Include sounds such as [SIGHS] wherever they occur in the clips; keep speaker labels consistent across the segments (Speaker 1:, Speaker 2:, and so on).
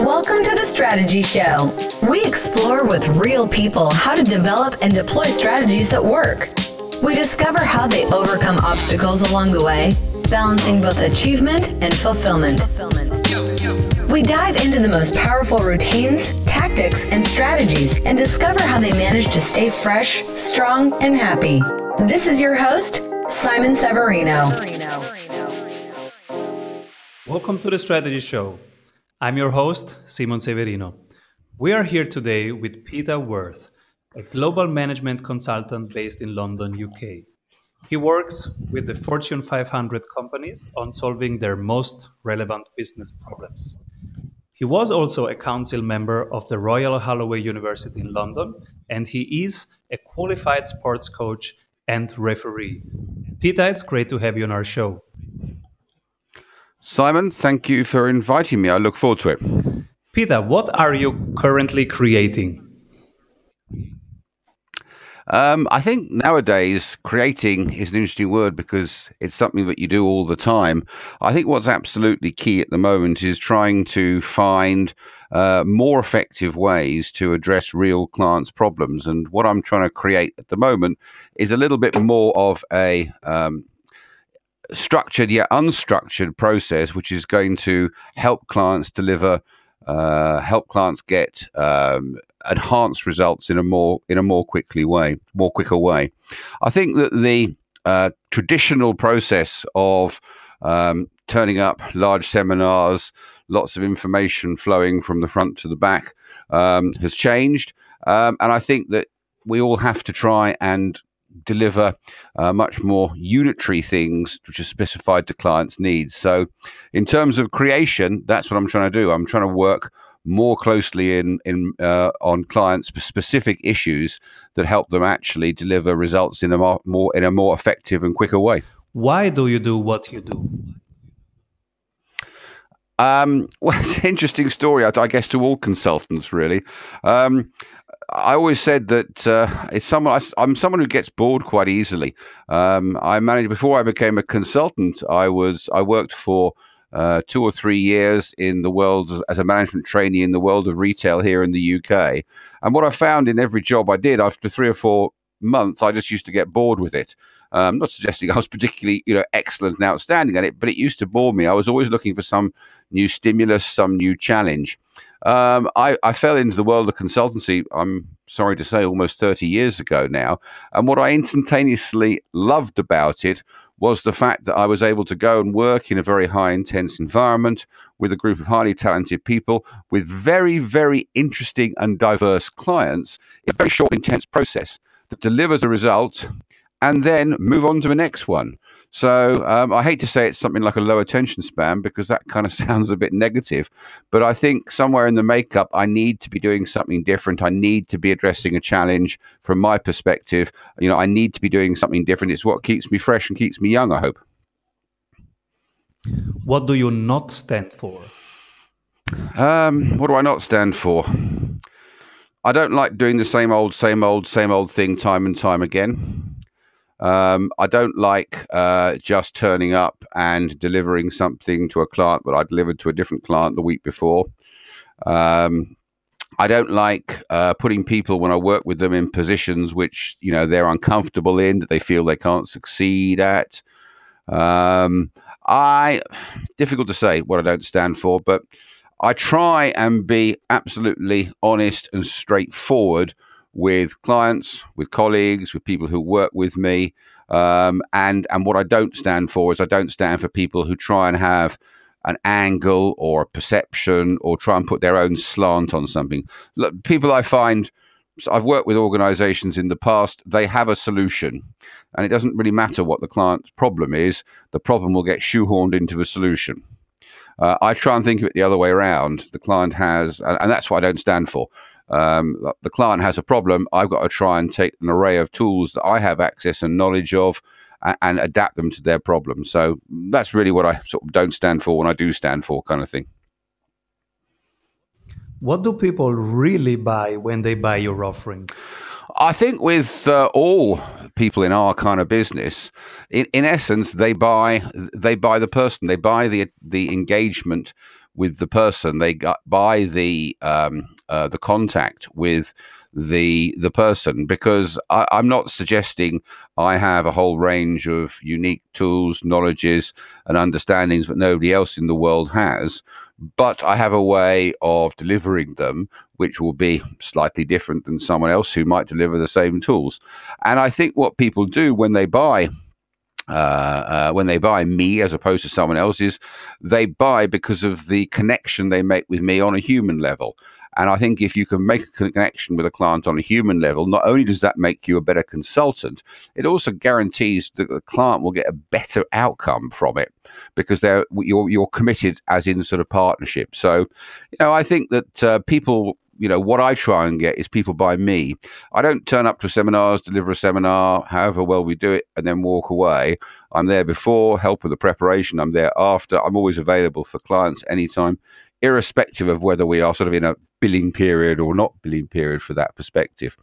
Speaker 1: Welcome to the Strategy Show. We explore with real people how to develop and deploy strategies that work. We discover how they overcome obstacles along the way, balancing both achievement and fulfillment. We dive into the most powerful routines, tactics, and strategies and discover how they manage to stay fresh, strong, and happy. This is your host, Simon Severino.
Speaker 2: Welcome to the Strategy Show. I'm your host, Simon Severino. We are here today with Peter Worth, a global management consultant based in London, UK. He works with the Fortune 500 companies on solving their most relevant business problems. He was also a council member of the Royal Holloway University in London, and he is a qualified sports coach and referee. Peter, it's great to have you on our show.
Speaker 3: Simon, thank you for inviting me. I look forward to it.
Speaker 2: Peter, what are you currently creating?
Speaker 3: Um, I think nowadays creating is an interesting word because it's something that you do all the time. I think what's absolutely key at the moment is trying to find uh, more effective ways to address real clients' problems. And what I'm trying to create at the moment is a little bit more of a um, structured yet unstructured process, which is going to help clients deliver, uh, help clients get um, enhanced results in a more in a more quickly way, more quicker way. I think that the uh, traditional process of um, turning up large seminars, lots of information flowing from the front to the back, um, has changed, um, and I think that we all have to try and deliver uh, much more unitary things which are specified to clients' needs. So, in terms of creation, that's what I'm trying to do. I'm trying to work more closely in in uh, on clients specific issues that help them actually deliver results in a more, more in a more effective and quicker way.
Speaker 2: Why do you do what you do?
Speaker 3: Um, [LAUGHS] well, it's an interesting story, I, I guess, to all consultants, really. Um, I always said that uh, it's someone I, am someone who gets bored quite easily. Um, I managed before I became a consultant. I was I worked for uh, two or three years in the world as a management trainee in the world of retail here in the UK. And what I found in every job I did after three or four months, I just used to get bored with it. Um, not suggesting I was particularly, you know, excellent and outstanding at it, but it used to bore me. I was always looking for some new stimulus, some new challenge. Um, I, I, fell into the world of consultancy. I'm sorry to say, almost 30 years ago now. And what I instantaneously loved about it was the fact that I was able to go and work in a very high intense environment with a group of highly talented people with very, very interesting and diverse clients in a very short, intense process that delivers a result and then move on to the next one. So um, I hate to say it's something like a low attention span because that kind of [LAUGHS] sounds a bit negative. But I think somewhere in the makeup, I need to be doing something different. I need to be addressing a challenge from my perspective. You know, I need to be doing something different. It's what keeps me fresh and keeps me young, I hope.
Speaker 2: What do you not stand for?
Speaker 3: Um, what do I not stand for? I don't like doing the same old, same old, same old thing time and time again. Um, I don't like uh, just turning up and delivering something to a client that I delivered to a different client the week before. Um, I don't like uh, putting people when I work with them in positions which you know they're uncomfortable in, that they feel they can't succeed at. Um, I difficult to say what I don't stand for, but I try and be absolutely honest and straightforward with clients, with colleagues, with people who work with me. Um, and and what I don't stand for is I don't stand for people who try and have an angle or a perception or try and put their own slant on something. Look, people I find I've worked with organizations in the past, they have a solution. And it doesn't really matter what the client's problem is, the problem will get shoehorned into the solution. Uh, I try and think of it the other way around. The client has, and, and that's what I don't stand for um, the client has a problem, I've got to try and take an array of tools that I have access and knowledge of and, and adapt them to their problem. So that's really what I sort of don't stand for when I do stand for, kind of thing.
Speaker 2: What do people really buy when they buy your offering?
Speaker 3: I think with uh, all people in our kind of business, in, in essence, they buy they buy the person, they buy the the engagement with the person. They buy the um, uh, the contact with the the person because I, am not suggesting I have a whole range of unique tools, knowledges, and understandings that nobody else in the world has. But I have a way of delivering them which will be slightly different than someone else who might deliver the same tools. And I think what people do when they buy uh, uh, when they buy me as opposed to someone else's, they buy because of the connection they make with me on a human level. And I think if you can make a connection with a client on a human level, not only does that make you a better consultant, it also guarantees that the client will get a better outcome from it because they're you're you're committed as in sort of partnership. So, you know, I think that uh, people you know, what I try and get is people by me. I don't turn up to seminars, deliver a seminar, however well we do it, and then walk away. I'm there before, help with the preparation. I'm there after. I'm always available for clients anytime, irrespective of whether we are sort of in a billing period or not billing period for that perspective.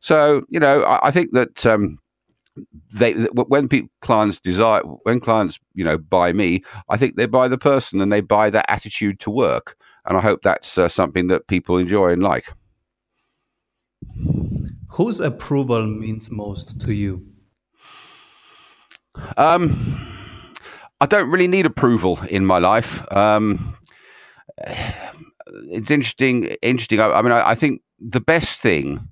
Speaker 3: So, you know, I, I think that. Um, they when people, clients desire when clients you know buy me i think they buy the person and they buy that attitude to work and I hope that's uh, something that people enjoy and like.
Speaker 2: Whose approval means most to you?
Speaker 3: Um, I don't really need approval in my life. Um, it's interesting. Interesting. I, I mean, I, I, think the best thing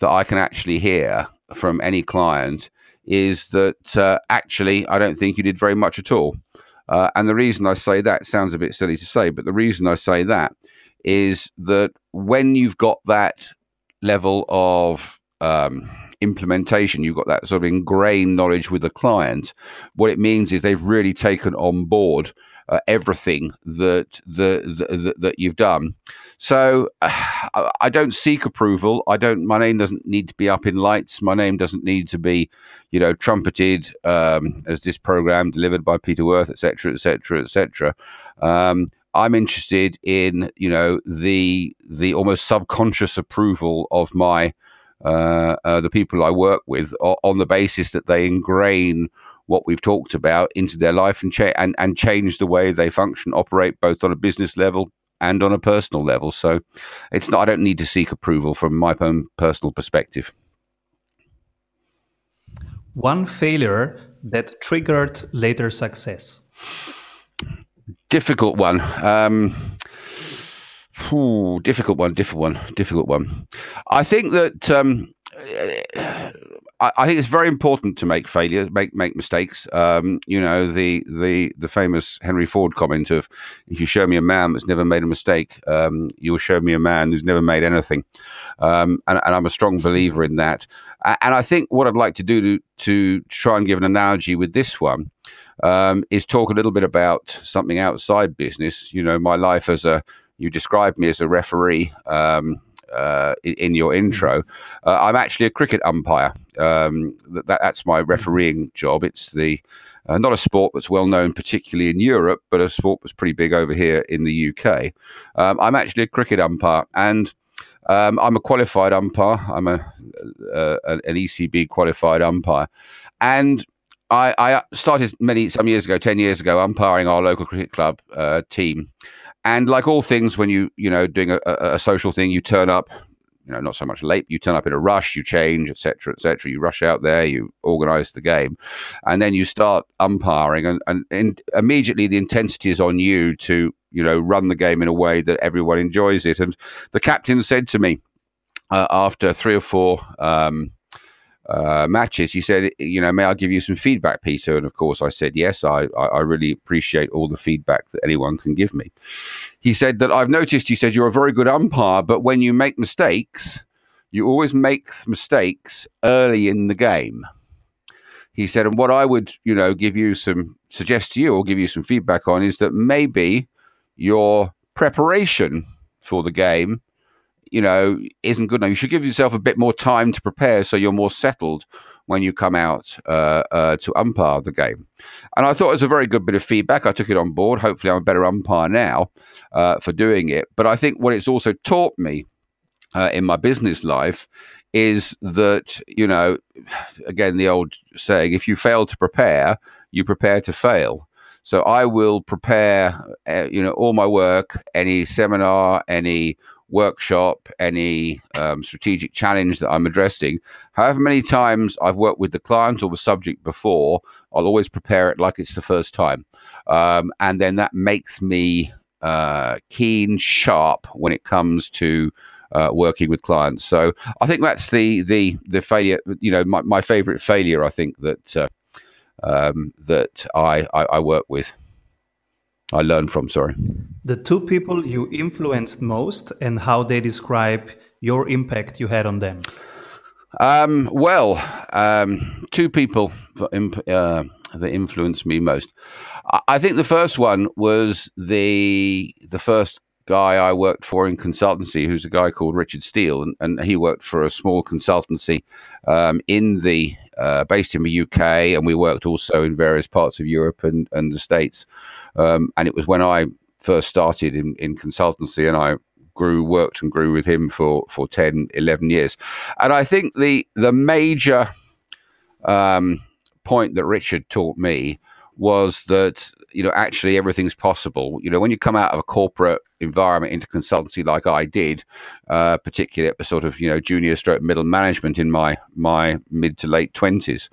Speaker 3: that I can actually hear from any client is that uh, actually, I don't think you did very much at all. Uh, and the reason I say that sounds a bit silly to say, but the reason I say that is that when you've got that level of um, implementation, you've got that sort of ingrained knowledge with the client. What it means is they've really taken on board uh, everything that, the, the, the, that you've done. So uh, I don't seek approval. I don't. My name doesn't need to be up in lights. My name doesn't need to be, you know, trumpeted um, as this program delivered by Peter Worth, etc., etc., etc. I'm interested in, you know, the the almost subconscious approval of my uh, uh, the people I work with on the basis that they ingrain what we've talked about into their life and, cha- and and change the way they function, operate both on a business level and on a personal level. So it's not. I don't need to seek approval from my own personal perspective.
Speaker 2: One failure that triggered later success.
Speaker 3: Difficult one. Um, ooh, difficult one. Difficult one. Difficult one. I think that. Um, I, think it's very important to make failures, make make mistakes. Um, you know the the the famous Henry Ford comment of, "If you show me a man that's never made a mistake, um, you'll show me a man who's never made anything." Um, and, and, I'm a strong believer in that. And I think what I'd like to do to to try and give an analogy with this one um, is talk a little bit about something outside business. You know, my life as a you described me as a referee. Um, uh, in, your intro, uh, I'm actually a cricket umpire. Um, that, that's my refereeing job. It's the uh, not a sport that's well known, particularly in Europe, but a sport that's pretty big over here in the UK. Um, I'm actually a cricket umpire, and um, I'm a qualified umpire. I'm a, uh, an ECB qualified umpire, and I, I, started many some years ago, ten years ago, umpiring our local cricket club uh, team. And like all things, when you you know doing a, a, social thing, you turn up, you know, not so much late. You turn up in a rush, you change, etc., etc. You rush out there, you organise the game, and then you start umpiring, and, and, and immediately the intensity is on you to you know run the game in a way that everyone enjoys it. And the captain said to me uh, after three or four. Um, uh, matches, he said, "You know, may I give you some feedback, Peter?" And of course, I said, "Yes, I, I really appreciate all the feedback that anyone can give me." He said that I've noticed. He said you're a very good umpire, but when you make mistakes, you always make mistakes early in the game. He said, and what I would, you know, give you some suggest to you or give you some feedback on is that maybe your preparation for the game you know, isn't good enough. You should give yourself a bit more time to prepare so you're more settled when you come out uh, uh, to umpire the game. And I thought it was a very good bit of feedback. I took it on board. Hopefully, I'm a better umpire now uh, for doing it. But I think what it's also taught me uh, in my business life is that, you know, again, the old saying, if you fail to prepare, you prepare to fail. So I will prepare, uh, you know, all my work, any seminar, any workshop, any um, strategic challenge that I'm addressing. However many times I've worked with the client or the subject before, I'll always prepare it like it's the first time, um, and then that makes me uh, keen, sharp when it comes to uh, working with clients. So I think that's the the the failure. You know, my, my favorite failure. I think that uh, um, that I, I, I work with. I learned from. Sorry.
Speaker 2: The two people you influenced most and how they describe your impact you had on them.
Speaker 3: Um, well, um, two people uh, that influenced me most. I think the first one was the the first guy I worked for in consultancy, who's a guy called Richard Steele, and, and he worked for a small consultancy um, in the uh, based in the UK, and we worked also in various parts of Europe and, and the States. Um, and it was when I first started in, in consultancy, and I grew, worked and grew with him for for 10, 11 years. And I think the the major um, point that Richard taught me was that you know actually everything's possible. You know when you come out of a corporate environment into consultancy like i did uh, particularly at the sort of you know junior stroke middle management in my my mid to late 20s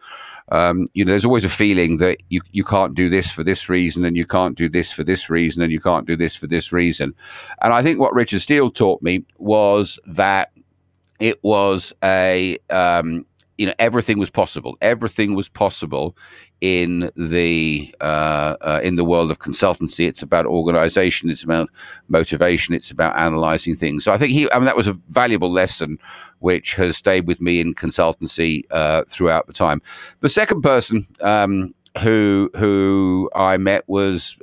Speaker 3: um, you know there's always a feeling that you, you can't do this for this reason and you can't do this for this reason and you can't do this for this reason. And i think what richard steele taught me was that it was a um, you know everything was possible. Everything was possible in the uh, uh, in the world of consultancy. It's about organization it's about motivation it's about analyzing things. So i think he i mean that was a valuable lesson which has stayed with me in consultancy uh, throughout the time. The second person um, who who i met was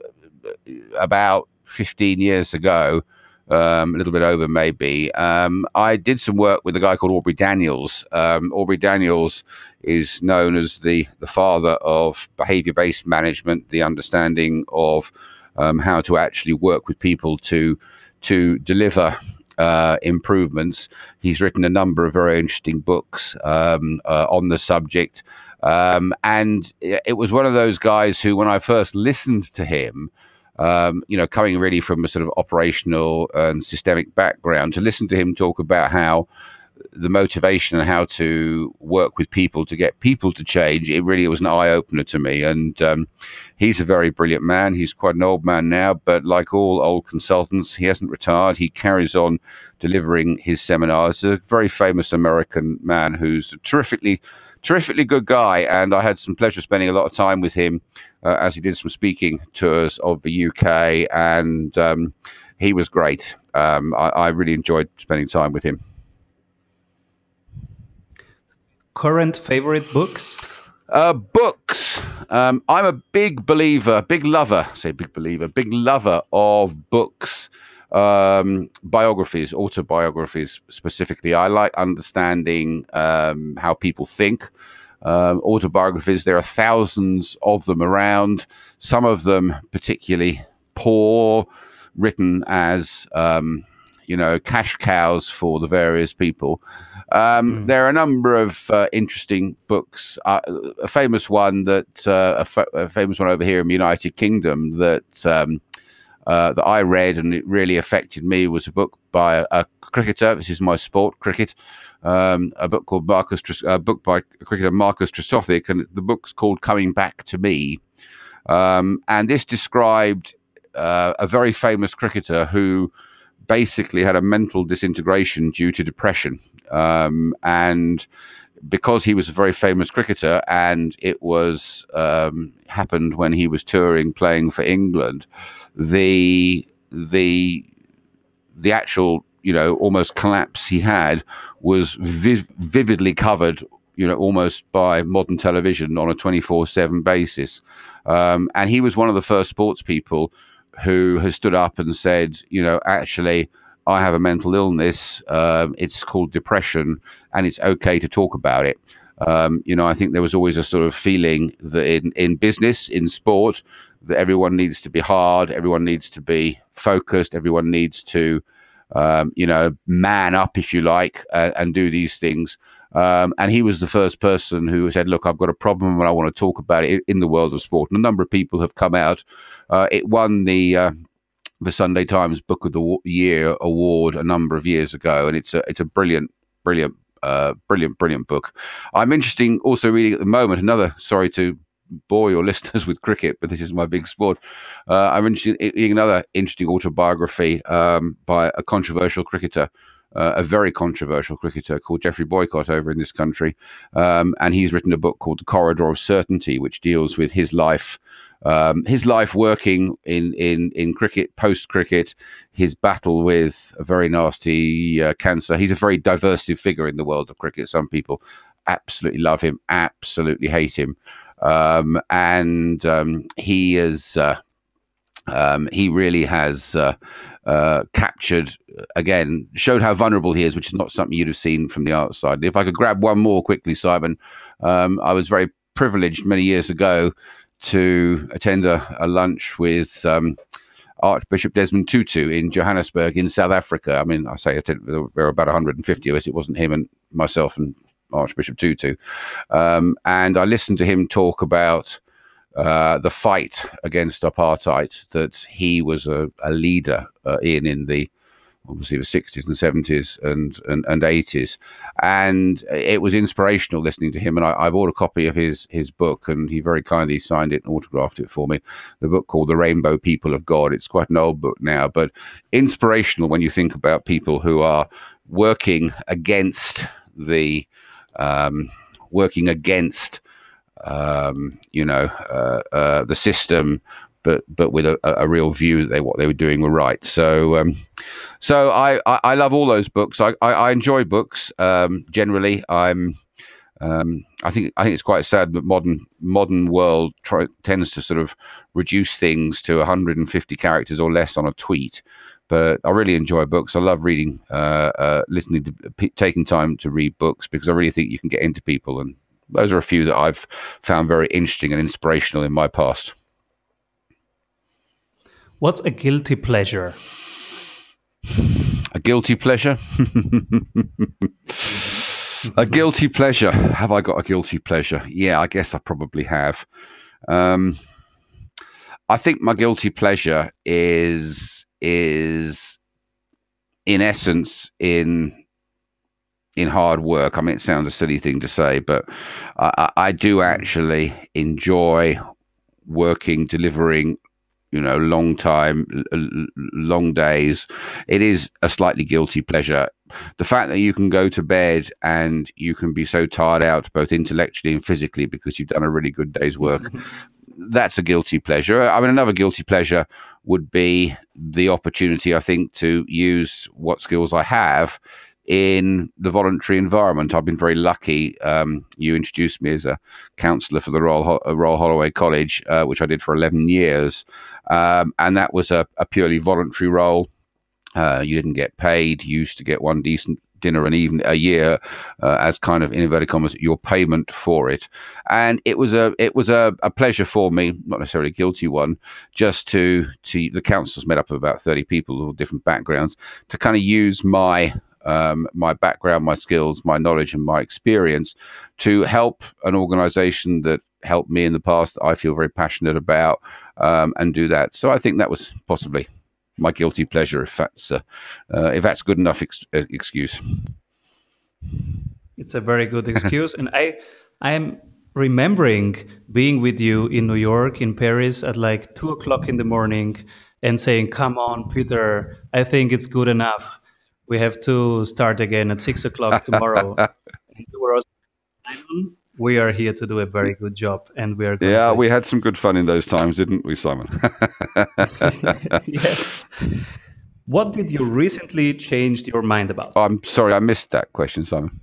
Speaker 3: about 15 years ago um, a little bit over maybe. Um, I did some work with a guy called Aubrey Daniels. Um, Aubrey Daniels is known as the the father of behavior based management, the understanding of um, how to actually work with people to to deliver. Uh, improvements. He's written a number of very interesting books um, uh, on the subject. Um, and it was one of those guys who, when I first listened to him, um, you know, coming really from a sort of operational and systemic background, to listen to him talk about how the motivation and how to work with people to get people to change, it really was an eye opener to me. And um, he's a very brilliant man. He's quite an old man now, but like all old consultants, he hasn't retired. He carries on delivering his seminars. A very famous American man who's terrifically, terrifically good guy. And I had some pleasure spending a lot of time with him uh, as he did some speaking tours of the UK, and um, he was great. Um, I, I really enjoyed spending time with him.
Speaker 2: Current favorite books?
Speaker 3: Uh, books. Um, I'm a big believer, big lover, say big believer, big lover of books, um, biographies, autobiographies specifically. I like understanding um, how people think um, autobiographies. There are thousands of them around, some of them particularly poor, written as, um, you know, cash cows for the various people. Um, mm. There are a number of uh, interesting books. Uh, a famous one that uh, a, fa- a, famous one over here in the United Kingdom that um, uh, that I read and it really affected me was a book by a, a cricketer. This is my sport, cricket um, a book called Marcus, a book by cricketer Marcus Trescothick, and the book's called Coming Back to Me. Um, and this described uh, a very famous cricketer who basically had a mental disintegration due to depression. Um, and because he was a very famous cricketer and it was um, happened when he was touring playing for England, the the the actual you know almost collapse he had was viv- vividly covered you know almost by modern television on a 24/7 basis. Um, and he was one of the first sports people who has stood up and said you know actually I have a mental illness um, it's called depression and it's okay to talk about it um, you know I think there was always a sort of feeling that in in business in sport that everyone needs to be hard everyone needs to be focused everyone needs to um, you know, man up, if you like, uh, and do these things. Um, and he was the first person who said, "Look, I've got a problem, and I want to talk about it in the world of sport." And a number of people have come out. Uh, it won the uh, the Sunday Times Book of the Year award a number of years ago, and it's a it's a brilliant, brilliant, uh, brilliant, brilliant book. I'm interesting also reading at the moment another. Sorry to bore your [LAUGHS] listeners with cricket, but this is my big sport. Uh, I'm interested in another interesting autobiography um, by a controversial cricketer. Uh, a very controversial cricketer called Geoffrey Boycott over in this country. Um, and he's written a book called The Corridor of Certainty, which deals with his life um, his life working in in in cricket, post cricket, his battle with a very nasty uh, cancer. He's a very divisive figure in the world of cricket. Some people absolutely love him, absolutely hate him, um, and um, he is. Uh, um, he really has uh, uh, captured again, showed how vulnerable he is, which is not something you'd have seen from the outside. If I could grab one more quickly, Simon, um, I was very privileged many years ago to attend a, a lunch with um, Archbishop Desmond Tutu in Johannesburg in South Africa. I mean, I say there were about 150 of us. It wasn't him and myself and Archbishop Tutu. Um, and I listened to him talk about uh, the fight against apartheid that he was a, a leader uh, in in the obviously the 60s and 70s and, and, and 80s. And it was inspirational listening to him. And I, I, bought a copy of his, his book, and he very kindly signed it and autographed it for me. The book called The Rainbow People of God. It's quite an old book now, but inspirational when you think about people who are working against the. Um, working against um, you know, uh, uh, the system, but but with a, a, real view that they what they were doing were right. So um, so I, I, I love all those books. I I, I enjoy books um, generally. I'm um, I think I think it's quite sad that modern modern world try, tends to sort of reduce things to 150 characters or less on a tweet. But I really enjoy books. I love reading, uh, uh, listening to, p- taking time to read books because I really think you can get into people, and those are a few that I've found very interesting and inspirational in my past.
Speaker 2: What's a guilty pleasure?
Speaker 3: A guilty pleasure? a guilty pleasure. Have I got a guilty pleasure? Yeah, I guess I probably have. Um, I think my guilty pleasure is is in essence in in hard work. I mean, it sounds a silly thing to say, but I, I do actually enjoy working, delivering you know, long time, long days. It is a slightly guilty pleasure. The fact that you can go to bed and you can be so tired out, both intellectually and physically, because you've done a really good day's work, [LAUGHS] that's a guilty pleasure. I mean, another guilty pleasure would be the opportunity, I think, to use what skills I have in the voluntary environment. I've been very lucky. Um, you introduced me as a counsellor for the Royal, uh, Royal Holloway College, uh, which I did for 11 years. Um, and that was a, a purely voluntary role. Uh, you didn't get paid. You used to get one decent dinner and even a year uh, as kind of in inverted commas your payment for it and it was a it was a, a pleasure for me not necessarily a guilty one just to to the council's made up of about 30 people of different backgrounds to kind of use my um, my background, my skills, my knowledge, and my experience to help an organization that helped me in the past I feel very passionate about um, and do that. So I think that was possibly my guilty pleasure, if that's uh, uh, if that's good enough ex- uh, excuse.
Speaker 2: It's a very good excuse, and I I am remembering being with you in New York, in Paris, at like two o'clock in the morning, and saying, "Come on, Peter, I think it's good enough." We have to start again at six o'clock tomorrow. [LAUGHS] we are here to do a very good job, and we are.
Speaker 3: Yeah, we had some good fun in those times, didn't we, Simon? [LAUGHS] [LAUGHS]
Speaker 2: yes. What did you recently change your mind about?
Speaker 3: I'm sorry, I missed that question, Simon.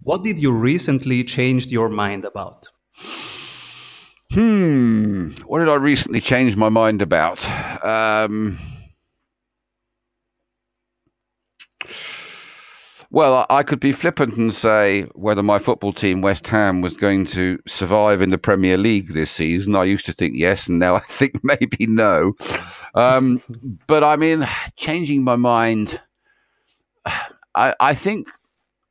Speaker 2: What did you recently change your mind about?
Speaker 3: Hmm. What did I recently change my mind about? Um, Well, I could be flippant and say whether my football team, West Ham, was going to survive in the Premier League this season. I used to think yes, and now [LAUGHS] I think maybe no. Um, but I mean, changing my mind, I, I think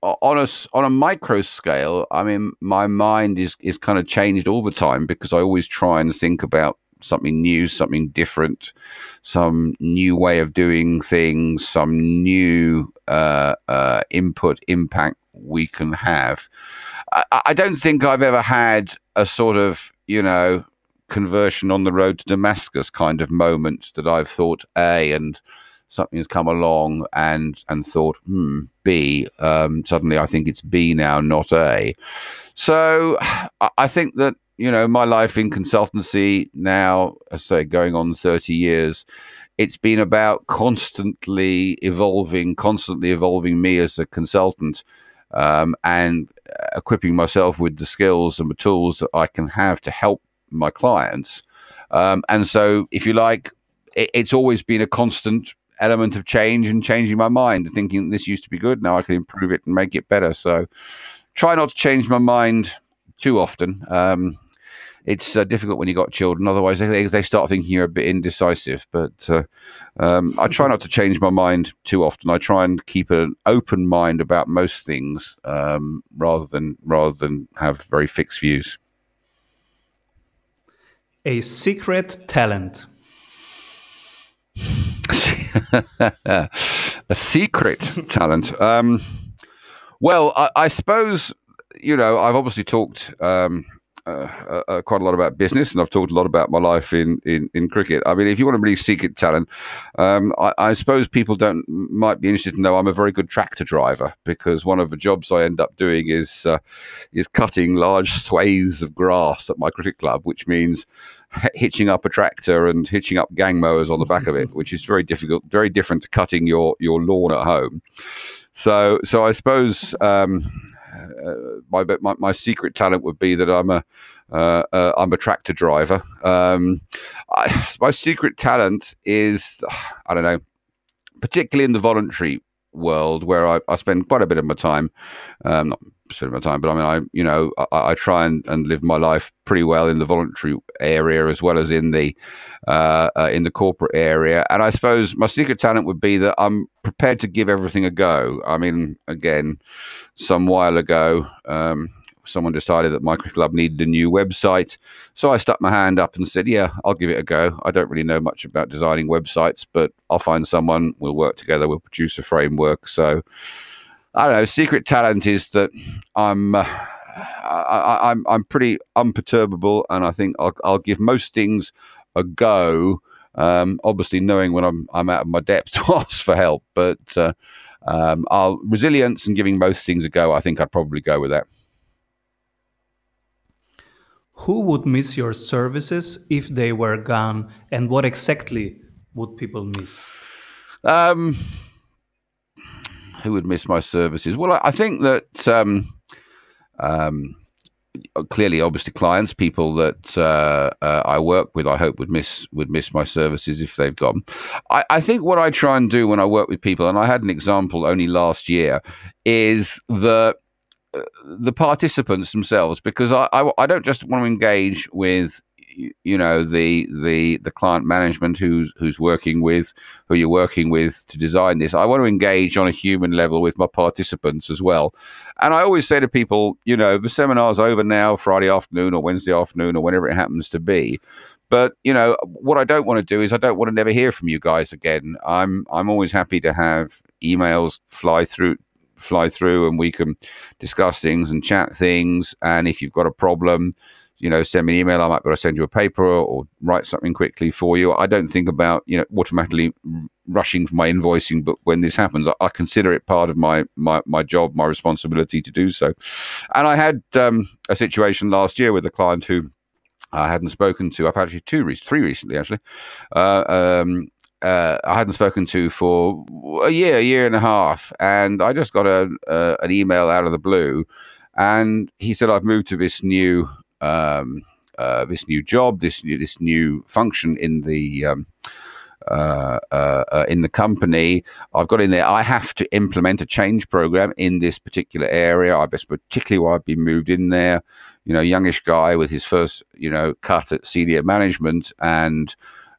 Speaker 3: on a on a micro scale, I mean, my mind is is kind of changed all the time because I always try and think about something new, something different, some new way of doing things, some new uh, uh, input impact we can have. I, I don't think I've ever had a sort of you know conversion on the road to Damascus kind of moment that I've thought a and something has come along and and thought hmm B um, suddenly I think it's B now not A so [SIGHS] I think that you know my life in consultancy now I say going on 30 years it's been about constantly evolving constantly evolving me as a consultant um, and equipping myself with the skills and the tools that I can have to help my clients. Um, and so, if you like, it, it's always been a constant element of change and changing my mind, thinking this used to be good, now I can improve it and make it better. So, try not to change my mind too often. Um, it's uh, difficult when you've got children. Otherwise, they, they start thinking you're a bit indecisive. But uh, um, I try not to change my mind too often. I try and keep an open mind about most things, um, rather than rather than have very fixed views.
Speaker 2: A secret talent. [LAUGHS]
Speaker 3: a secret talent. Um, well, I, I, suppose you know I've obviously talked um, uh, uh, uh, quite a lot about business, and I've talked a lot about my life in, in, in cricket. I mean, if you want to really seek it talent, um, I, I, suppose people don't might be interested to know I'm a very good tractor driver because one of the jobs I end up doing is uh, is cutting large [LAUGHS] swathes of grass at my cricket club, which means hitching up a tractor and hitching up gang mowers on the back of it, [LAUGHS] which is very difficult, very different to cutting your your lawn at home. So, so I suppose um, my, my, my secret talent would be that I'm a uh, uh, I'm a tractor driver. Um, I, my secret talent is I don't know, particularly in the voluntary world where I, I spend quite a bit of my time, um, not spend my time, but I mean, I you know, I, I, try and, and live my life pretty well in the voluntary area as well as in the uh, uh, in the corporate area. And I suppose my secret talent would be that I'm prepared to give everything a go. I mean, again, some while ago. Um, someone decided that my club needed a new website. So I stuck my hand up and said, Yeah, I'll give it a go. I don't really know much about designing websites, but I'll find someone, we'll work together, we'll produce a framework. So I don't know, secret talent is that I'm. Uh, I, am I'm, I'm pretty unperturbable, and I think I'll, I'll give most things a go. Um, obviously, knowing when I'm I'm out of my depth [LAUGHS] to ask for help, but uh, um, I'll resilience and giving most things a go. I think I'd probably go with that.
Speaker 2: Who would miss your services if they were gone, and what exactly would people miss? Um,
Speaker 3: who would miss my services? Well, I, think that um, um, clearly, obviously, clients, people that uh, uh, I work with, I hope would miss would miss my services if they've gone. I, I, think what I try and do when I work with people, and I had an example only last year, is that the participants themselves because I, I, I don't just want to engage with you know the the the client management who's who's working with who you're working with to design this. I want to engage on a human level with my participants as well. And i always say to people you know the seminar's over now friday afternoon or wednesday afternoon or whenever it happens to be. But you know what i don't want to do is i don't want to never hear from you guys again. I'm i'm always happy to have emails fly through fly through and we can discuss things and chat things. And if you've got a problem, you know, send me an email. I might be able to send you a paper or write something quickly for you. I don't think about, you know, automatically rushing for my invoicing, but when this happens, I, I consider it part of my, my, my job, my responsibility to do so. And I had um, a situation last year with a client who I hadn't spoken to. I've actually two, three recently, actually. Uh, um, uh, I hadn't spoken to for a year, a year and a half, and I just got a, an email out of the blue, and he said I've moved to this new um, uh, this new job, this new this new function in the um, uh, uh, uh, in the company. I've got in there. I have to implement a change program in this particular area. I best particularly why I've been moved in there. You know, youngish guy with his first you know cut at senior management and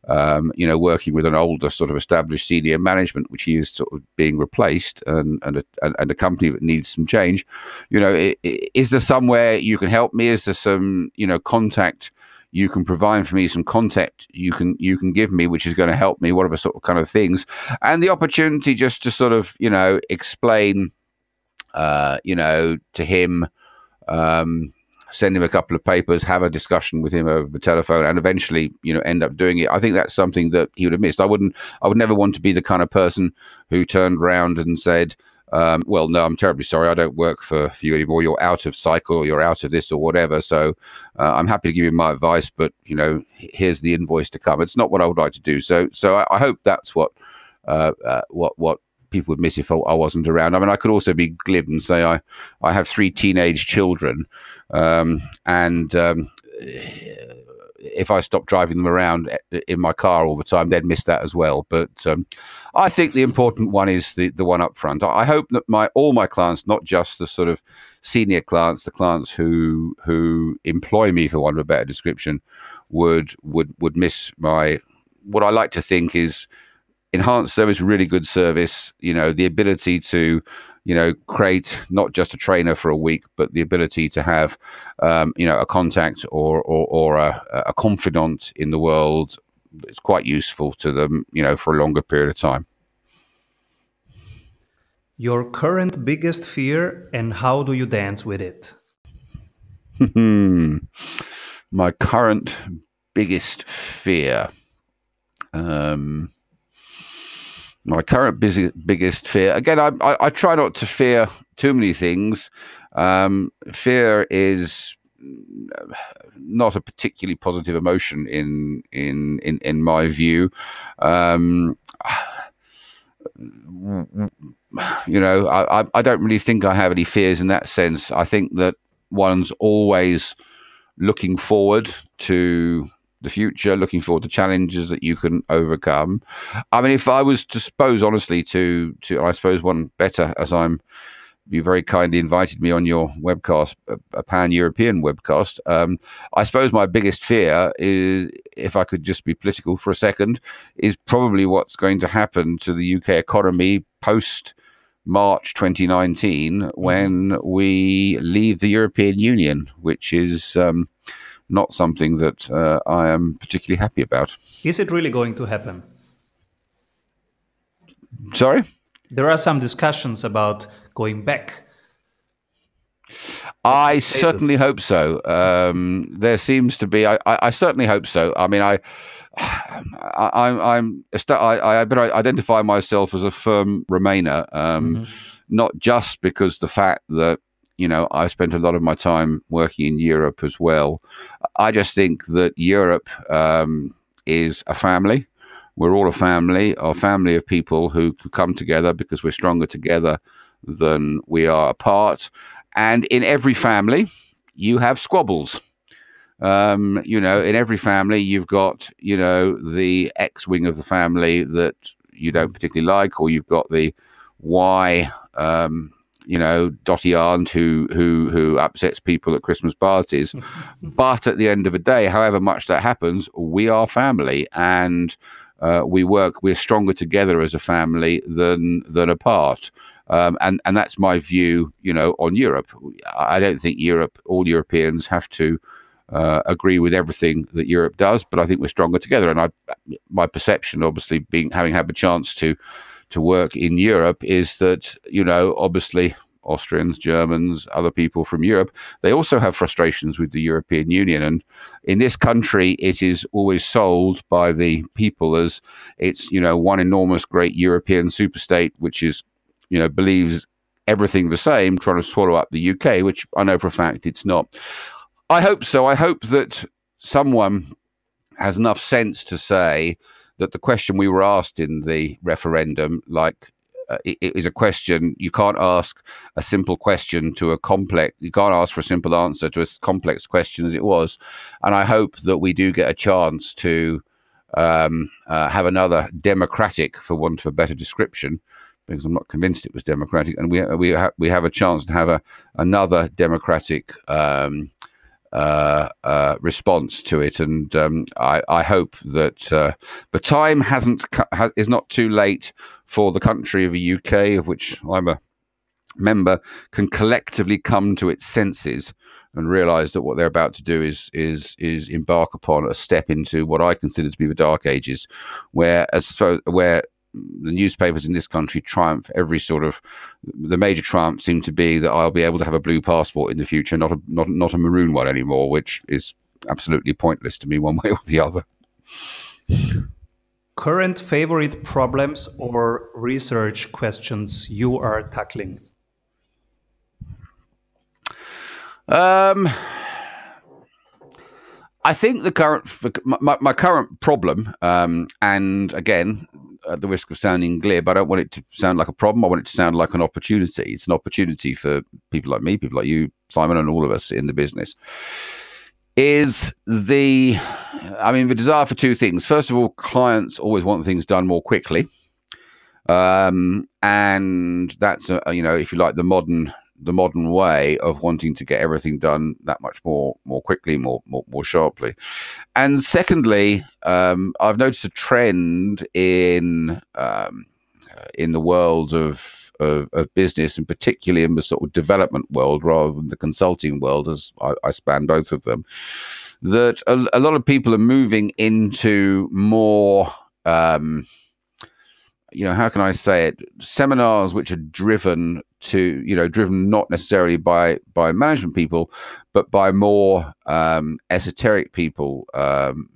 Speaker 3: um, you know, working with an older sort of established senior management, which he is sort of being replaced, and and a, and a company that needs some change. You know, is there somewhere you can help me? Is there some you know contact? you can provide for me some contact you can you can give me which is going to help me whatever sort of kind of things and the opportunity just to sort of you know explain uh you know to him um send him a couple of papers, have a discussion with him over the telephone, and eventually, you know, end up doing it. I think that's something that he would have missed. I wouldn't, I would never want to be the kind of person who turned around and said, um, "Well, no, I'm terribly sorry, I don't work for, for you anymore. You're out of cycle, you're out of this, or whatever." So, uh, I'm happy to give you my advice, but you know, here's the invoice to come. It's not what I would like to do. So, so I, I hope that's what, uh, uh, what, what people would miss if I wasn't around. I mean, I could also be glib and say I, I have three teenage children, um, and um, if I stopped driving them around in my car all the time, they'd miss that as well. But um, I think the important one is the, the one up front. I hope that my all my clients, not just the sort of senior clients, the clients who who employ me, for want of a better description, would would would miss my. What I like to think is enhanced service, really good service. You know, the ability to you know, create not just a trainer for a week, but the ability to have, um, you know, a contact or or, or a, a confidant in the world. It's quite useful to them, you know, for a longer period of time.
Speaker 2: Your current biggest fear and how do you dance with it?
Speaker 3: My current biggest fear. Um, my current busy, biggest fear. Again, I, I, I, try not to fear too many things. Um, fear is not a particularly positive emotion in in in, in my view. Um, you know, I, I don't really think I have any fears in that sense. I think that one's always looking forward to the future, looking forward to challenges that you can overcome. I mean, if I was to suppose honestly to to I suppose one better as I'm you very kindly invited me on your webcast, a, a pan European webcast. Um, I suppose my biggest fear is, if I could just be political for a second, is probably what's going to happen to the UK economy post March 2019 mm-hmm. when we leave the European Union, which is. Um, not something that uh, I am particularly happy about.
Speaker 2: Is it really going to happen?
Speaker 3: Sorry?
Speaker 2: There are some discussions about going back.
Speaker 3: I certainly hope so. Um, there seems to be. I, I, I, certainly hope so. I mean, I, [SIGHS] I, I'm. I, I better identify myself as a firm Remainer, um, mm-hmm. not just because the fact that you know, I spent a lot of my time working in Europe as well. I just think that Europe um, is a family. We're all a family, a family of people who come together because we're stronger together than we are apart. And in every family, you have squabbles. Um, you know, in every family, you've got, you know, the X wing of the family that you don't particularly like, or you've got the Y um, you know, dotty aunt who who who upsets people at Christmas parties. [LAUGHS] but at the end of the day, however much that happens, we are family, and uh, we work. We're stronger together as a family than than apart. Um, and and that's my view, you know, on Europe. I don't think Europe, all Europeans, have to uh, agree with everything that Europe does, but I think we're stronger together. And I, my perception, obviously, being having had the chance to to work in Europe is that, you know, obviously Austrians, Germans, other people from Europe, they also have frustrations with the European Union. And in this country, it is always sold by the people as it's, you know, one enormous great European superstate, which is, you know, believes everything the same, trying to swallow up the UK, which I know for a fact it's not. I hope so. I hope that someone has enough sense to say, that the question we were asked in the referendum, like uh, it, it is a question you can't ask a simple question to a complex you can't ask for a simple answer to a complex question as it was. And i hope that we do get a chance to um, uh, have another democratic for want of a better description because I'm not convinced it was democratic, and we we ha- we have a chance to have a another democratic um, uh, uh, response to it, and um, I, I, hope that uh, the time hasn't ha- is not too late for the country of the UK, of which I'm a member, can collectively come to its senses and realise that what they're about to do is is is embark upon a step into what I consider to be the dark ages, where as where the newspapers in this country triumph every sort of the major triumph seem to be that I'll be able to have a blue passport in the future, not a not not a maroon one anymore, which is absolutely pointless to me one way or the other.
Speaker 2: Current favorite problems or research questions you are tackling?
Speaker 3: Um, I think the current my, my current problem, um, and again, at the risk of sounding glib, I don't want it to sound like a problem. I want it to sound like an opportunity. It's an opportunity for people like me, people like you, Simon, and all of us in the business. Is the, I mean, the desire for two things. First of all, clients always want things done more quickly. Um, and that's, a, you know, if you like, the modern the modern way of wanting to get everything done that much more more quickly, more more, more sharply. And secondly, um, I've noticed a trend in um, uh, in the world of, of, of business, and particularly in the sort of development world rather than the consulting world, as I, I span both of them. That a, a, lot of people are moving into more. Um, you know, how can I say it? Seminars which are driven to, you know, driven not necessarily by by management people, but by more um, esoteric people, um,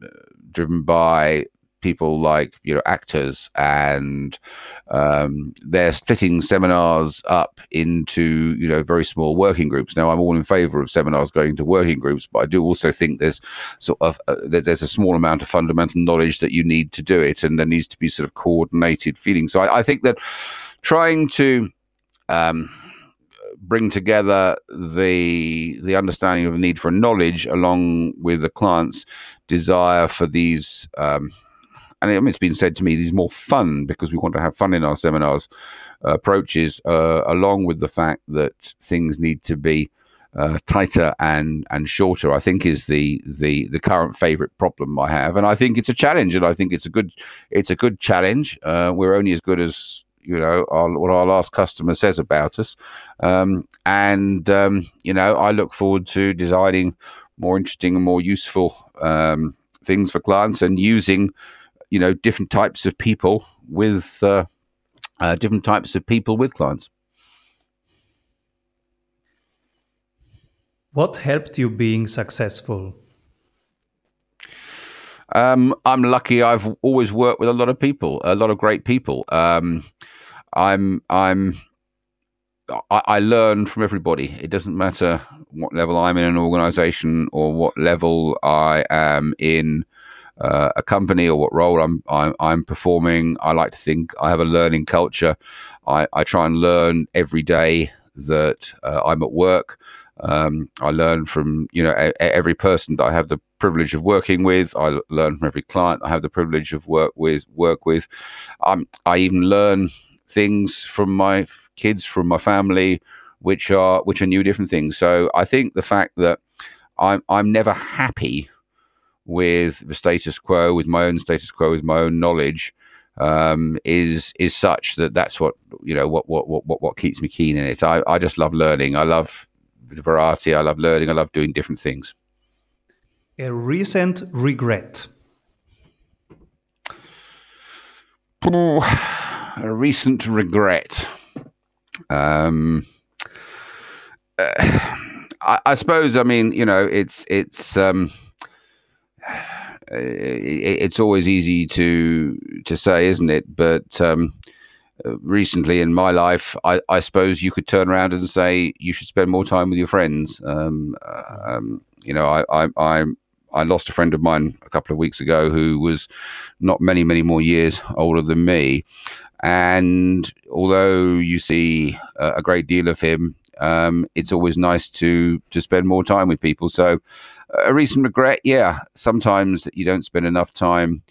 Speaker 3: driven by people like you know actors and um, they're splitting seminars up into you know very small working groups. Now i'm all in favor of seminars going to working groups but i do also think there's sort of uh, there's, there's, a small amount of fundamental knowledge that you need to do it and there needs to be sort of coordinated feeling. So i, I think that trying to um, bring together the the understanding of the need for knowledge along with the client's desire for these um, and it's been said to me, these more fun because we want to have fun in our seminars uh, approaches, uh, along with the fact that things need to be uh, tighter and and shorter. I think is the the the current favourite problem I have, and I think it's a challenge, and I think it's a good it's a good challenge. Uh, we're only as good as you know our, what our last customer says about us, um, and um, you know I look forward to designing more interesting and more useful um, things for clients and using you know different types of people with uh, uh, different types of people with clients.
Speaker 2: What helped you being successful?
Speaker 3: Um, I'm lucky. I've always worked with a lot of people, a lot of great people. Um, I'm I'm I, I, learn from everybody. It doesn't matter what level I'm in an organization or what level I am in uh, a company or what role I'm, I'm, I'm performing. I like to think I have a learning culture. I, I try and learn every day that uh, I'm at work. Um, I learn from you know a, a, every person that I have the privilege of working with. I learn from every client I have the privilege of work with. Work with. Um, I even learn things from my kids, from my family, which are which are new, different things. So I think the fact that I'm I'm never happy with the status quo, with my own status quo, with my own knowledge, um, is is such that that's what you know what what what what keeps me keen in it. I I just love learning. I love variety. I love learning. I love doing different things.
Speaker 2: A recent regret.
Speaker 3: a recent regret. Um, uh, I, I, suppose. I mean, you know, it's it's. Um, [SIGHS] it's always easy to to say, isn't it? But um, recently in my life, I, I, suppose you could turn around and say you should spend more time with your friends. Um, um, you know, I, I, I, I lost a friend of mine a couple of weeks ago who was not many, many more years older than me. And although you see a, great deal of him, um, it's always nice to to spend more time with people. So a recent regret, yeah. Sometimes that you don't spend enough time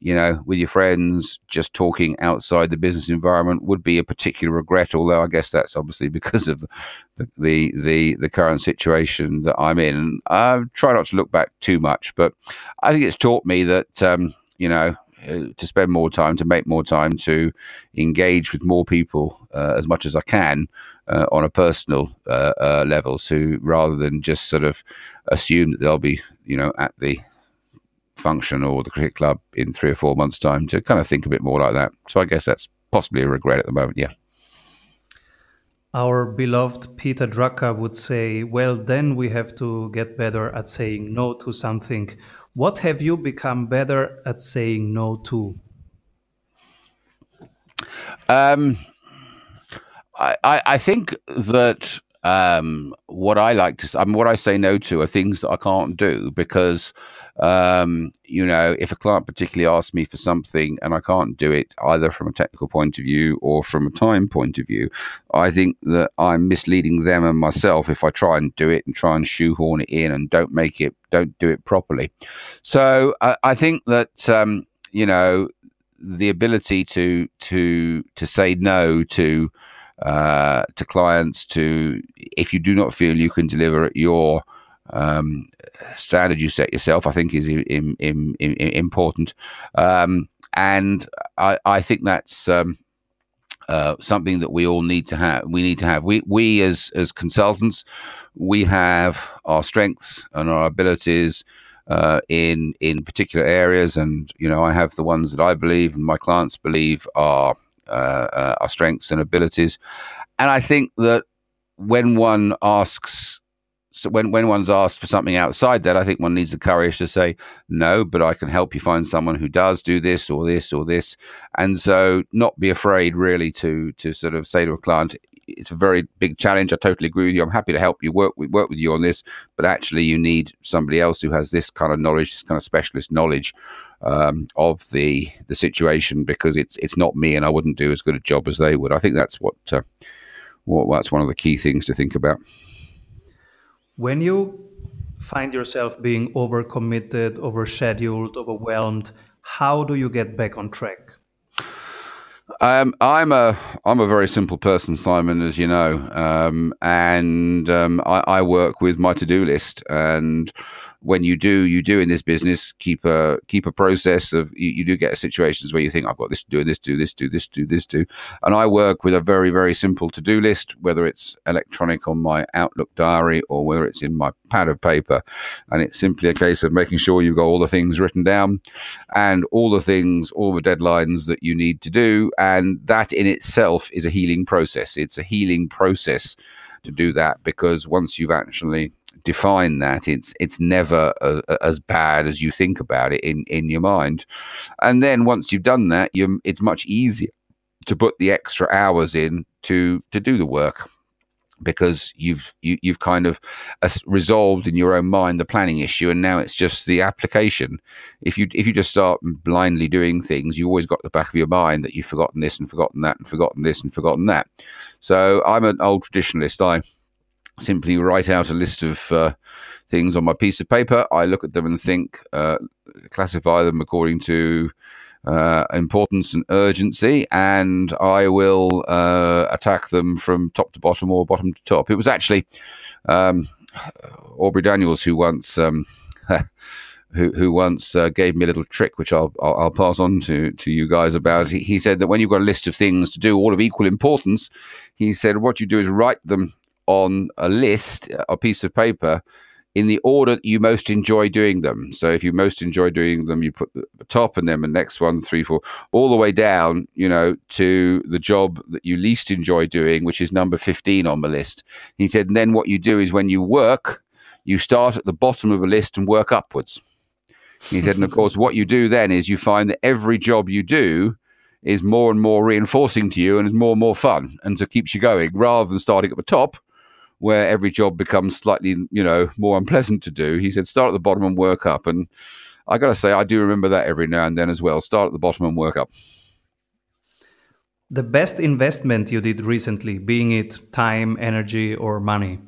Speaker 3: you know, with your friends, just talking outside the business environment would be a particular regret. Although I guess that's obviously [LAUGHS] because of the the the, the current situation that I'm in. I try not to look back too much, but I think it's taught me that um, you know uh, to spend more time, to make more time, to engage with more people uh, as much as I can uh, on a personal uh, uh, level. So rather than just sort of assume that they'll be, you know, at the function or the cricket club in three or four months' time, to kind of think a bit more like that. So I guess that's possibly a regret at the moment. Yeah.
Speaker 2: Our beloved Peter Drucker would say, well, then we have to get better at saying no to something. What have you become better at saying no to?
Speaker 3: Um, I, I think that um, what I like to, I mean, what I say no to are things that I can't do because, um, you know, if a client particularly asks me for something and I can't do it either from a technical point of view or from a time point of view, I think that I'm misleading them and myself if I try and do it and try and shoehorn it in and don't make it, don't do it properly. So I, I think that, um, you know, the ability to to to say no to uh, to clients to if you do not feel you can deliver at your um, standard you set yourself, I think is important. Um, and I, I, think that's um, uh, something that we all need to have. We need to have. We we as as consultants, we have our strengths and our abilities. Uh, in in particular areas, and you know, I have the ones that I believe and my clients believe are uh, uh, our strengths and abilities. And I think that when one asks, so when, when one's asked for something outside that, I think one needs the courage to say, no, but I can help you find someone who does do this or this or this. And so not be afraid really to, to sort of say to a client, it's a very big challenge. I totally agree with you. I'm happy to help you work with, work with you on this, but actually you need somebody else who has this kind of knowledge, this kind of specialist knowledge um, of the the situation because it's it's not me and I wouldn't do as good a job as they would. I think that's what, uh, what that's one of the key things to think about.
Speaker 2: When you find yourself being overcommitted, overscheduled, overwhelmed, how do you get back on track?
Speaker 3: Um, I'm a I'm a very simple person, Simon, as you know, um, and um, I, I, work with my to do list and when you do, you do in this business keep a keep a process of you, you, do get situations where you think I've got this to do, this do this do this do this do, and I work with a very very simple to do list, whether it's electronic on my Outlook diary or whether it's in my pad of paper, and it's simply a case of making sure you've got all the things written down, and all the things, all the deadlines that you need to do, and that in itself is a healing process. It's a healing process to do that because once you've actually define that. It's it's never a, a, as bad as you think about it in in your mind. And then once you've done that, you it's much easier to put the extra hours in to to do the work because you've you, have you have kind of uh, resolved in your own mind the planning issue and now it's just the application if you if you just start blindly doing things you always got the back of your mind that you've forgotten this and forgotten that and forgotten this and forgotten that so i'm an old traditionalist i simply write out a list of uh, things on my piece of paper. I look at them and think, uh, classify them according to uh, importance and urgency, and I will uh, attack them from top to bottom or bottom to top. It was actually um, Aubrey Daniels who once. Um, [LAUGHS] who, who once uh, gave me a little trick, which I'll, I'll, I'll pass on to, to you guys about. He, he said that when you've got a list of things to do, all of equal importance, he said what you do is write them on a list, a piece of paper, in the order that you most enjoy doing them. So if you most enjoy doing them, you put the top and then the next one, three, four, all the way down, you know, to the job that you least enjoy doing, which is number 15 on the list. He said, and then what you do is when you work, you start at the bottom of a list and work upwards. He said, and of course, what you do then is you find that every job you do is more and more reinforcing to you and is more and more fun and so keeps you going rather than starting at the top where every job becomes slightly, you know, more [LAUGHS] unpleasant to do. He said, start at the bottom and work up. And I got to say, I do remember that every now and then as well. Start at the bottom and work up.
Speaker 2: The best investment you did recently, being it time, energy, or money?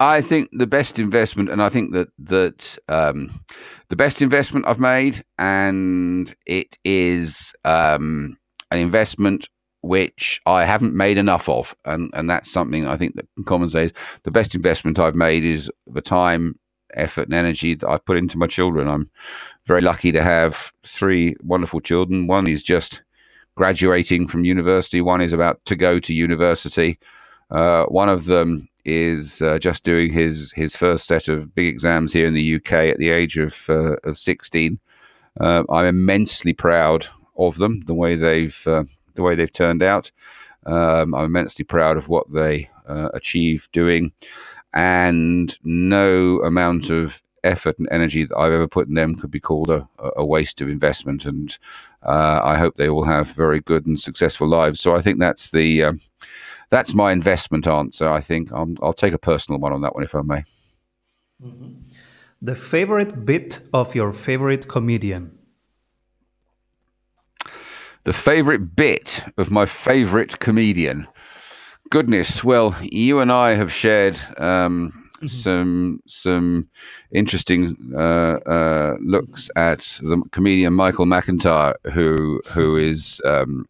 Speaker 3: I think the best investment, and I think that that um, the best investment I've made, and it is um, an investment which I haven't made enough of, and and that's something I think that Common says the best investment I've made is the time, effort, and energy that I put into my children. I'm very lucky to have three wonderful children. One is just graduating from university. One is about to go to university. Uh, one of them is uh, just doing his his first set of big exams here in the UK at the age of uh, of 16. Uh, I'm immensely proud of them, the way they've uh, the way they've turned out. Um, I'm immensely proud of what they uh, achieved doing, and no amount of effort and energy that I've ever put in them could be called a, a waste of investment. And uh, I hope they all have very good and successful lives. So I think that's the um, that's my investment answer. I think i will take a personal one on that one, if I may.
Speaker 2: Mm-hmm. The favorite bit of your favorite comedian.
Speaker 3: The favorite bit of my favorite comedian. Goodness, well, you and I have shared um, mm-hmm. some some interesting uh, uh, looks at the comedian Michael McIntyre, who who is um,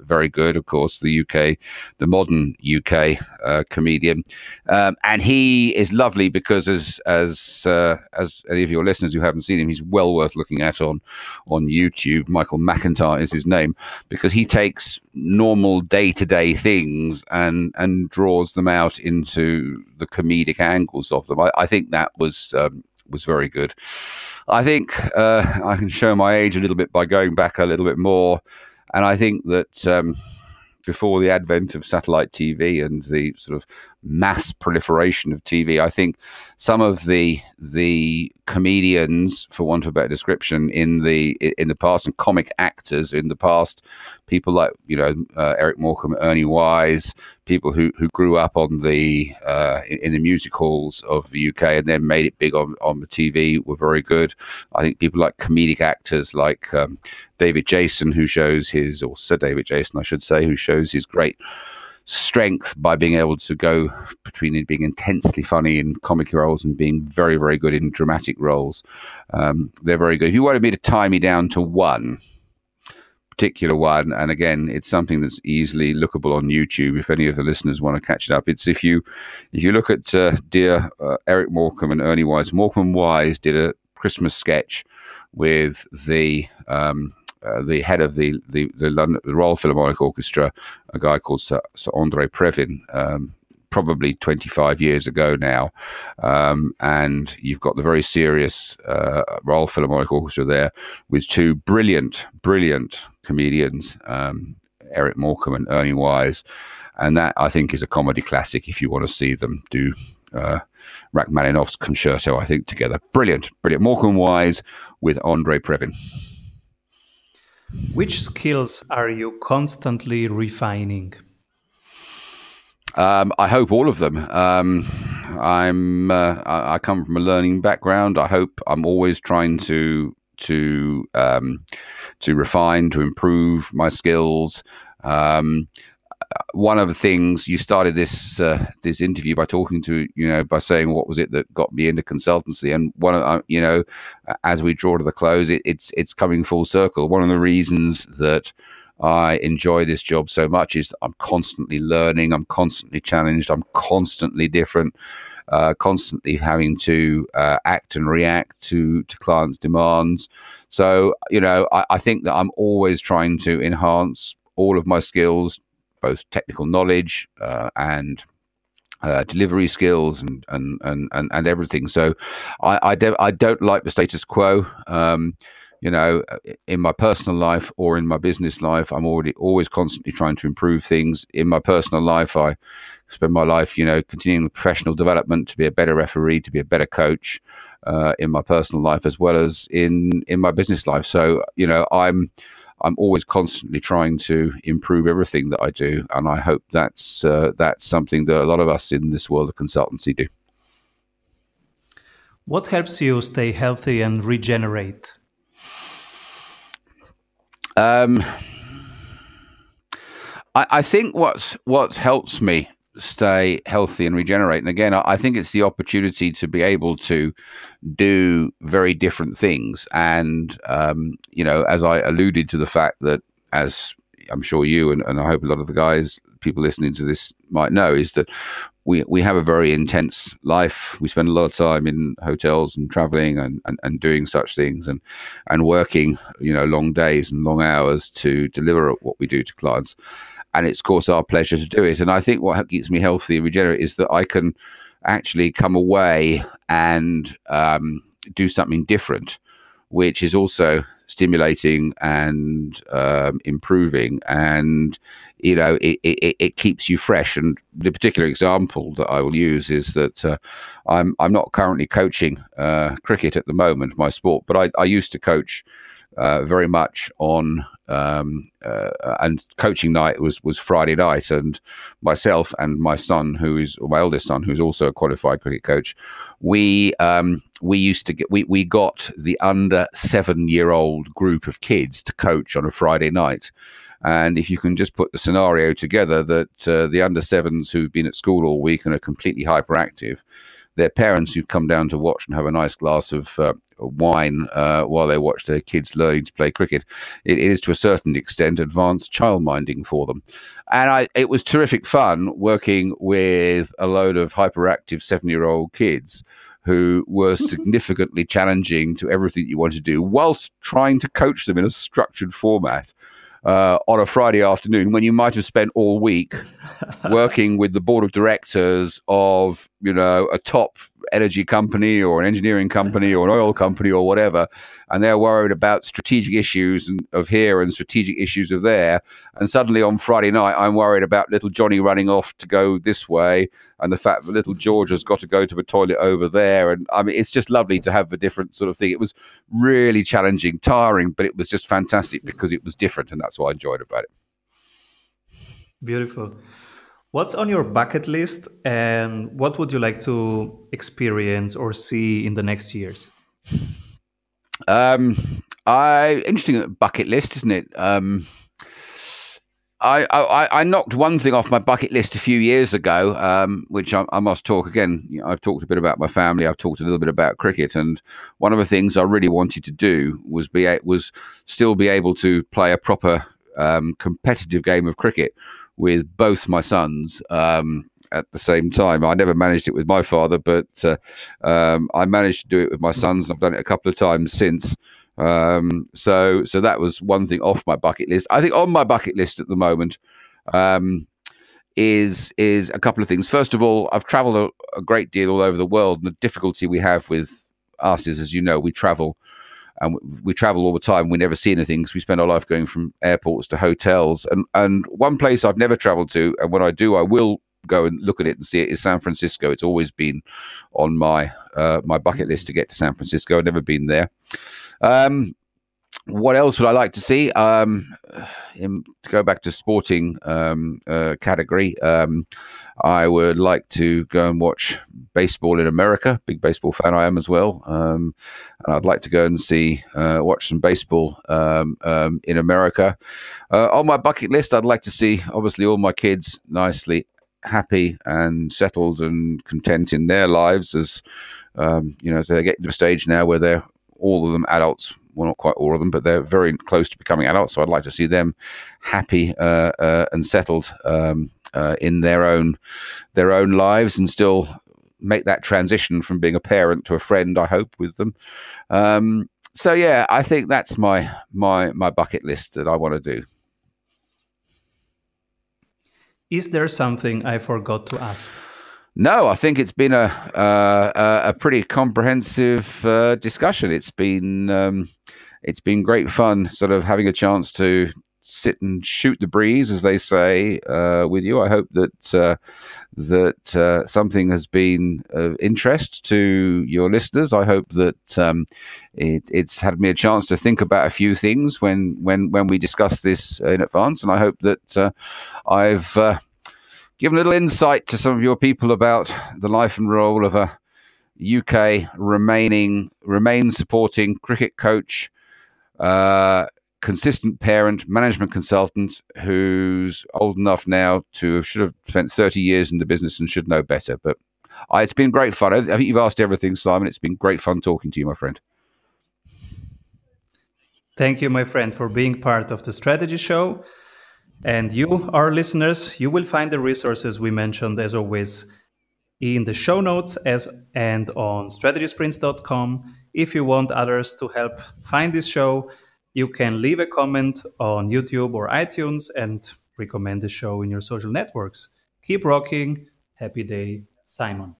Speaker 3: very good, of course, the UK, the modern UK uh, comedian, um, and he is lovely because as as uh, as any of your listeners who haven't seen him, he's well worth looking at on on YouTube. Michael McIntyre is his name because he takes normal day to day things and and draws them out into the comedic angles of them. I, I think that was um, was very good. I think uh, I can show my age a little bit by going back a little bit more. And I think that um, before the advent of satellite TV and the sort of mass proliferation of TV, I think some of the the comedians, for want of a better description, in the in the past and comic actors in the past, people like you know uh, Eric Morecambe, Ernie Wise, people who, who grew up on the uh, in, the music halls of the UK and then made it big on, on the TV were very good. I think people like comedic actors like um, David Jason, who shows his or Sir David Jason, I should say, who shows his great strength by being able to go between being intensely funny in comic roles and being very, very good in dramatic roles. Um, they're very good. If you wanted me to tie me down to one particular one, and again, it's something that's easily lookable on YouTube. If any of the listeners want to catch it up, it's if you if you look at uh, dear uh, Eric Morecambe and Ernie Wise. Morecambe Wise did a Christmas sketch with the um, uh, the head of the the, the, London, the, Royal Philharmonic Orchestra, a guy called Sir, Sir Andre Previn. Um, probably 25 years ago now. Um, and you've got the very serious uh, Royal Philharmonic Orchestra there with two brilliant, brilliant comedians, um, Eric Morecambe and Ernie Wise. And that, I think, is a comedy classic if you want to see them do uh, Rachmaninoff's concerto, I think, together. Brilliant, brilliant. Morecambe Wise with Andre Previn.
Speaker 2: Which skills are you constantly refining?
Speaker 3: Um, I hope all of them. Um, I'm uh, I come from a learning background. I hope I'm always trying to to um, to refine, to improve my skills. Um, one of the things you started this uh, this interview by talking to you know by saying what was it that got me into consultancy and one of uh, you know as we draw to the close it, it's it's coming full circle one of the reasons that I enjoy this job so much is I'm constantly learning, I'm constantly challenged, I'm constantly different, uh, constantly having to uh, act and react to to clients' demands. So you know, I, I think that I'm always trying to enhance all of my skills, both technical knowledge uh, and uh, delivery skills and, and and and and everything. So I I, de- I don't like the status quo. Um, you know, in my personal life or in my business life, I'm already always constantly trying to improve things. In my personal life, I spend my life, you know, continuing professional development to be a better referee, to be a better coach. Uh, in my personal life as well as in in my business life. So you know, I'm I'm always constantly trying to improve everything that I do, and I hope that's uh, that's something that a lot of us in this world of consultancy do.
Speaker 2: What helps you stay healthy and regenerate?
Speaker 3: Um, I, I think what's what helps me stay healthy and regenerate. And again, I think it's the opportunity to be able to do very different things. And, um, you know, as I alluded to the fact that, as I'm sure you and, and I hope a lot of the guys, people listening to this might know, is that we, we have a very intense life. We spend a lot of time in hotels and traveling and, and, and doing such things and, and working, you know, long days and long hours to deliver what we do to clients and it's of course our pleasure to do it. And I think what keeps me healthy and regenerate is that I can actually come away and um, do something different, which is also stimulating and um, improving and you know it, it, it, keeps you fresh and the particular example that i will use is that uh, i'm i'm not currently coaching uh, cricket at the moment my sport but i, I used to coach uh, very much on um, uh, and coaching night was was Friday night, and myself and my son, who is my eldest son, who's also a qualified cricket coach, we um, we used to get we we got the under seven year old group of kids to coach on a Friday night. And if you can just put the scenario together that uh, the under sevens who've been at school all week and are completely hyperactive, their parents who've come down to watch and have a nice glass of uh, wine uh, while they watch their kids learning to play cricket. It, is to a certain extent advanced child minding for them. And I, it was terrific fun working with a load of hyperactive seven year old kids who were significantly challenging to everything you want to do whilst trying to coach them in a structured format uh, on a Friday afternoon when you might have spent all week [LAUGHS] working with the board of directors of you know a top energy company or an engineering company or an oil company or whatever, and they're worried about strategic issues of here and strategic issues of there. And suddenly on Friday night, I'm worried about little Johnny running off to go this way, and the fact that little George has got to go to the toilet over there. And I mean, it's just lovely to have the different sort of thing. It was really challenging, tiring, but it was just fantastic because it was different, and that's what I enjoyed about it.
Speaker 2: Beautiful. What's on your bucket list and what would you like to experience or see in the next years?
Speaker 3: Um, I interesting bucket list, isn't it? Um, I, I, I knocked one thing off my bucket list a few years ago, um, which I, I, must talk again. You know, I've talked a bit about my family. I've talked a little bit about cricket, and one of the things I really wanted to do was be was still be able to play a proper um, competitive game of cricket with both my sons um, at the same time. I never managed it with my father, but uh, um, I managed to do it with my sons, and I've done it a couple of times since. Um, so, so that was one thing off my bucket list. I think on my bucket list at the moment um, is is a couple of things. First of all, I've travelled a, a great deal all over the world, and the difficulty we have with us is, as you know, we travel and we travel all the time. We never see anything because we spend our life going from airports to hotels. And and one place I've never traveled to, and when I do, I will go and look at it and see it is San Francisco. It's always been on my uh, my bucket list to get to San Francisco. I've never been there. Um, what else would I like to see? Um, in, to go back to sporting um, uh, category, um, I would like to go and watch baseball in America. Big baseball fan I am as well, um, and I'd like to go and see uh, watch some baseball um, um, in America. Uh, on my bucket list, I'd like to see obviously all my kids nicely happy and settled and content in their lives as you know as they get to a stage now where they're all of them adults well, not quite all of them, but they're very close to becoming adults. So I'd like to see them happy uh, uh, and settled um, uh, in their own their own lives, and still make that transition from being a parent to a friend. I hope with them. Um, so yeah, I think that's my my my bucket list that I want to do.
Speaker 2: Is there something I forgot to ask?
Speaker 3: No, I think it's been a uh, a pretty comprehensive uh, discussion. It's been um, it's been great fun, sort of having a chance to sit and shoot the breeze, as they say, uh, with you. I hope that uh, that uh, something has been of interest to your listeners. I hope that um, it, it's had me a chance to think about a few things when when when we discuss this in advance, and I hope that uh, I've given a little insight to some of your people about the life and role of a UK remaining remain supporting cricket coach, uh, consistent parent, management consultant who's old enough now to should have spent 30 years in the business and should know better. But uh, it's been great fun. I think you've asked everything, Simon. It's been great fun talking to you, my friend.
Speaker 2: Thank you, my friend, for being part of the strategy show. And you, our listeners, you will find the resources we mentioned as always in the show notes as and on strategysprints.com. If you want others to help find this show, you can leave a comment on YouTube or iTunes and recommend the show in your social networks. Keep rocking. Happy day, Simon.